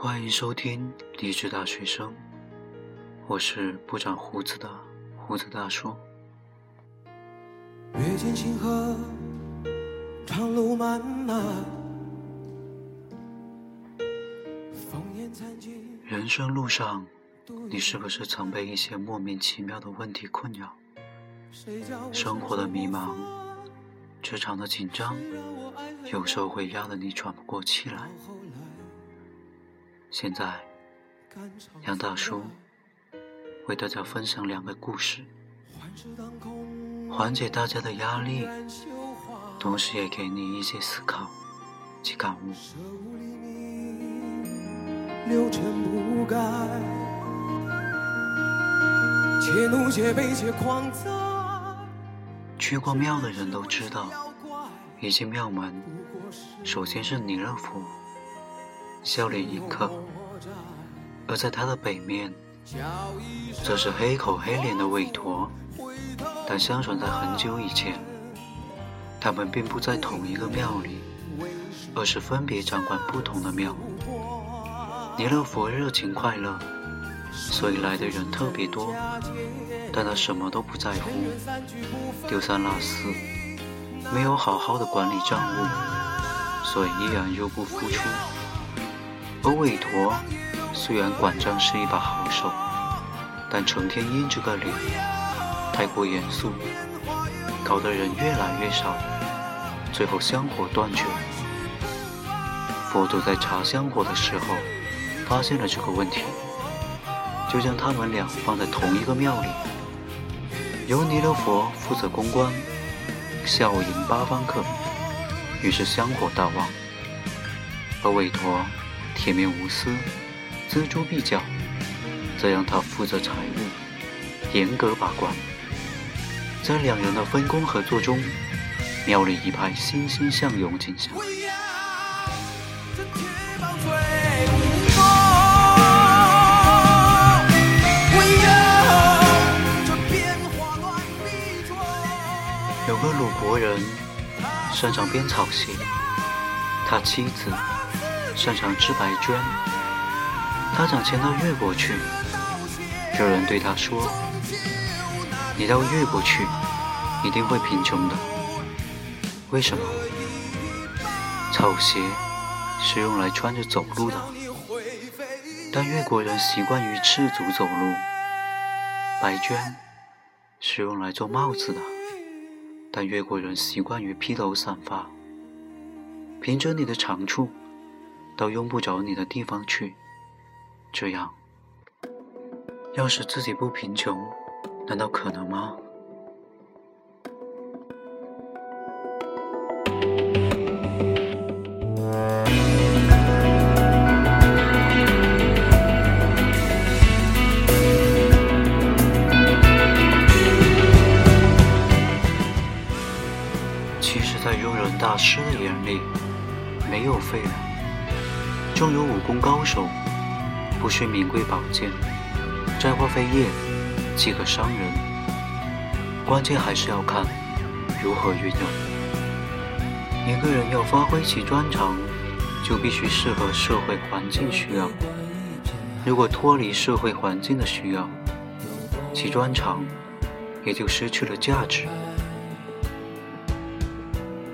欢迎收听励志大学生，我是不长胡子的胡子大叔。人生路上，你是不是曾被一些莫名其妙的问题困扰？生活的迷茫，职场的紧张，有时候会压得你喘不过气来。现在，杨大叔为大家分享两个故事，缓解大家的压力，同时也给你一些思考及感悟。六尘不改，且怒且悲且狂哉。去过庙的人都知道，一进庙门，首先是弥勒佛，笑脸迎客；而在他的北面，则是黑口黑脸的韦陀。但相传在很久以前，他们并不在同一个庙里，而是分别掌管不同的庙。弥勒佛热情快乐，所以来的人特别多，但他什么都不在乎，丢三落四，没有好好的管理账务，所以依然入不敷出。而韦陀虽然管账是一把好手，但成天阴着个脸，太过严肃，搞得人越来越少，最后香火断绝。佛祖在查香火的时候，发现了这个问题，就将他们俩放在同一个庙里，由弥勒佛负责公关，笑迎八方客，于是香火大旺。而韦陀铁面无私，锱铢必较，这让他负责财务，严格把关。在两人的分工合作中，庙里一派欣欣向荣景象。有个鲁国人擅长编草鞋，他妻子擅长织白绢。他想迁到越国去，有人对他说：“你到越国去，一定会贫穷的。为什么？草鞋是用来穿着走路的，但越国人习惯于赤足走路；白绢是用来做帽子的。”但越国人习惯于披头散发，凭着你的长处，到用不着你的地方去。这样，要是自己不贫穷，难道可能吗？其实，在庸人大师的眼里，没有废人，中有武功高手，不需名贵宝剑，摘花飞叶即可伤人。关键还是要看如何运用。一个人要发挥其专长，就必须适合社会环境需要。如果脱离社会环境的需要，其专长也就失去了价值。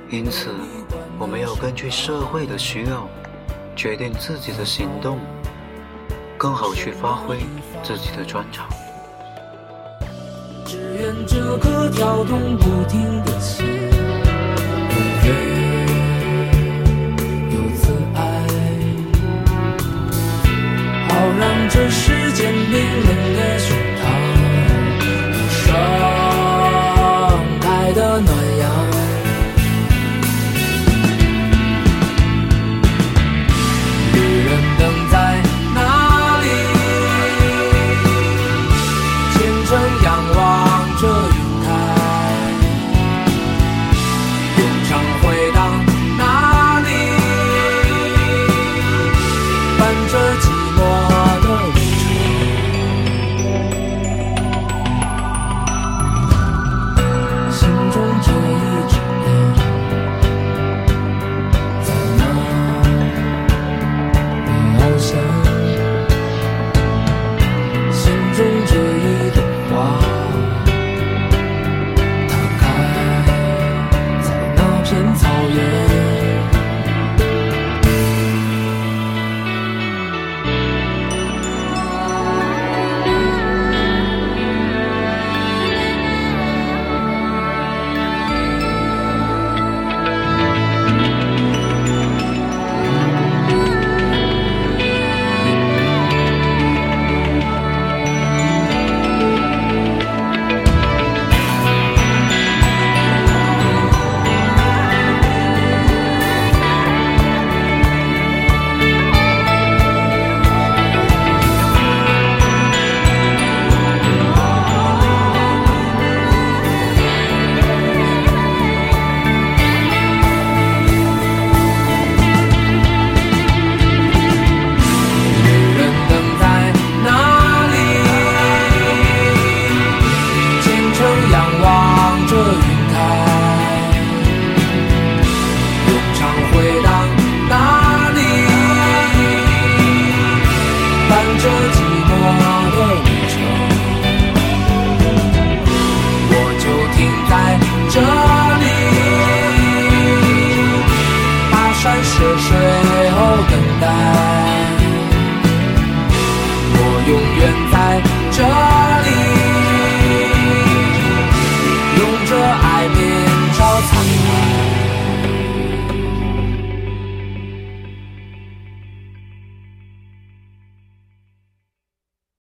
因此，我们要根据社会的需要，决定自己的行动，更好去发挥自己的专长。只愿这颗跳动不停的心，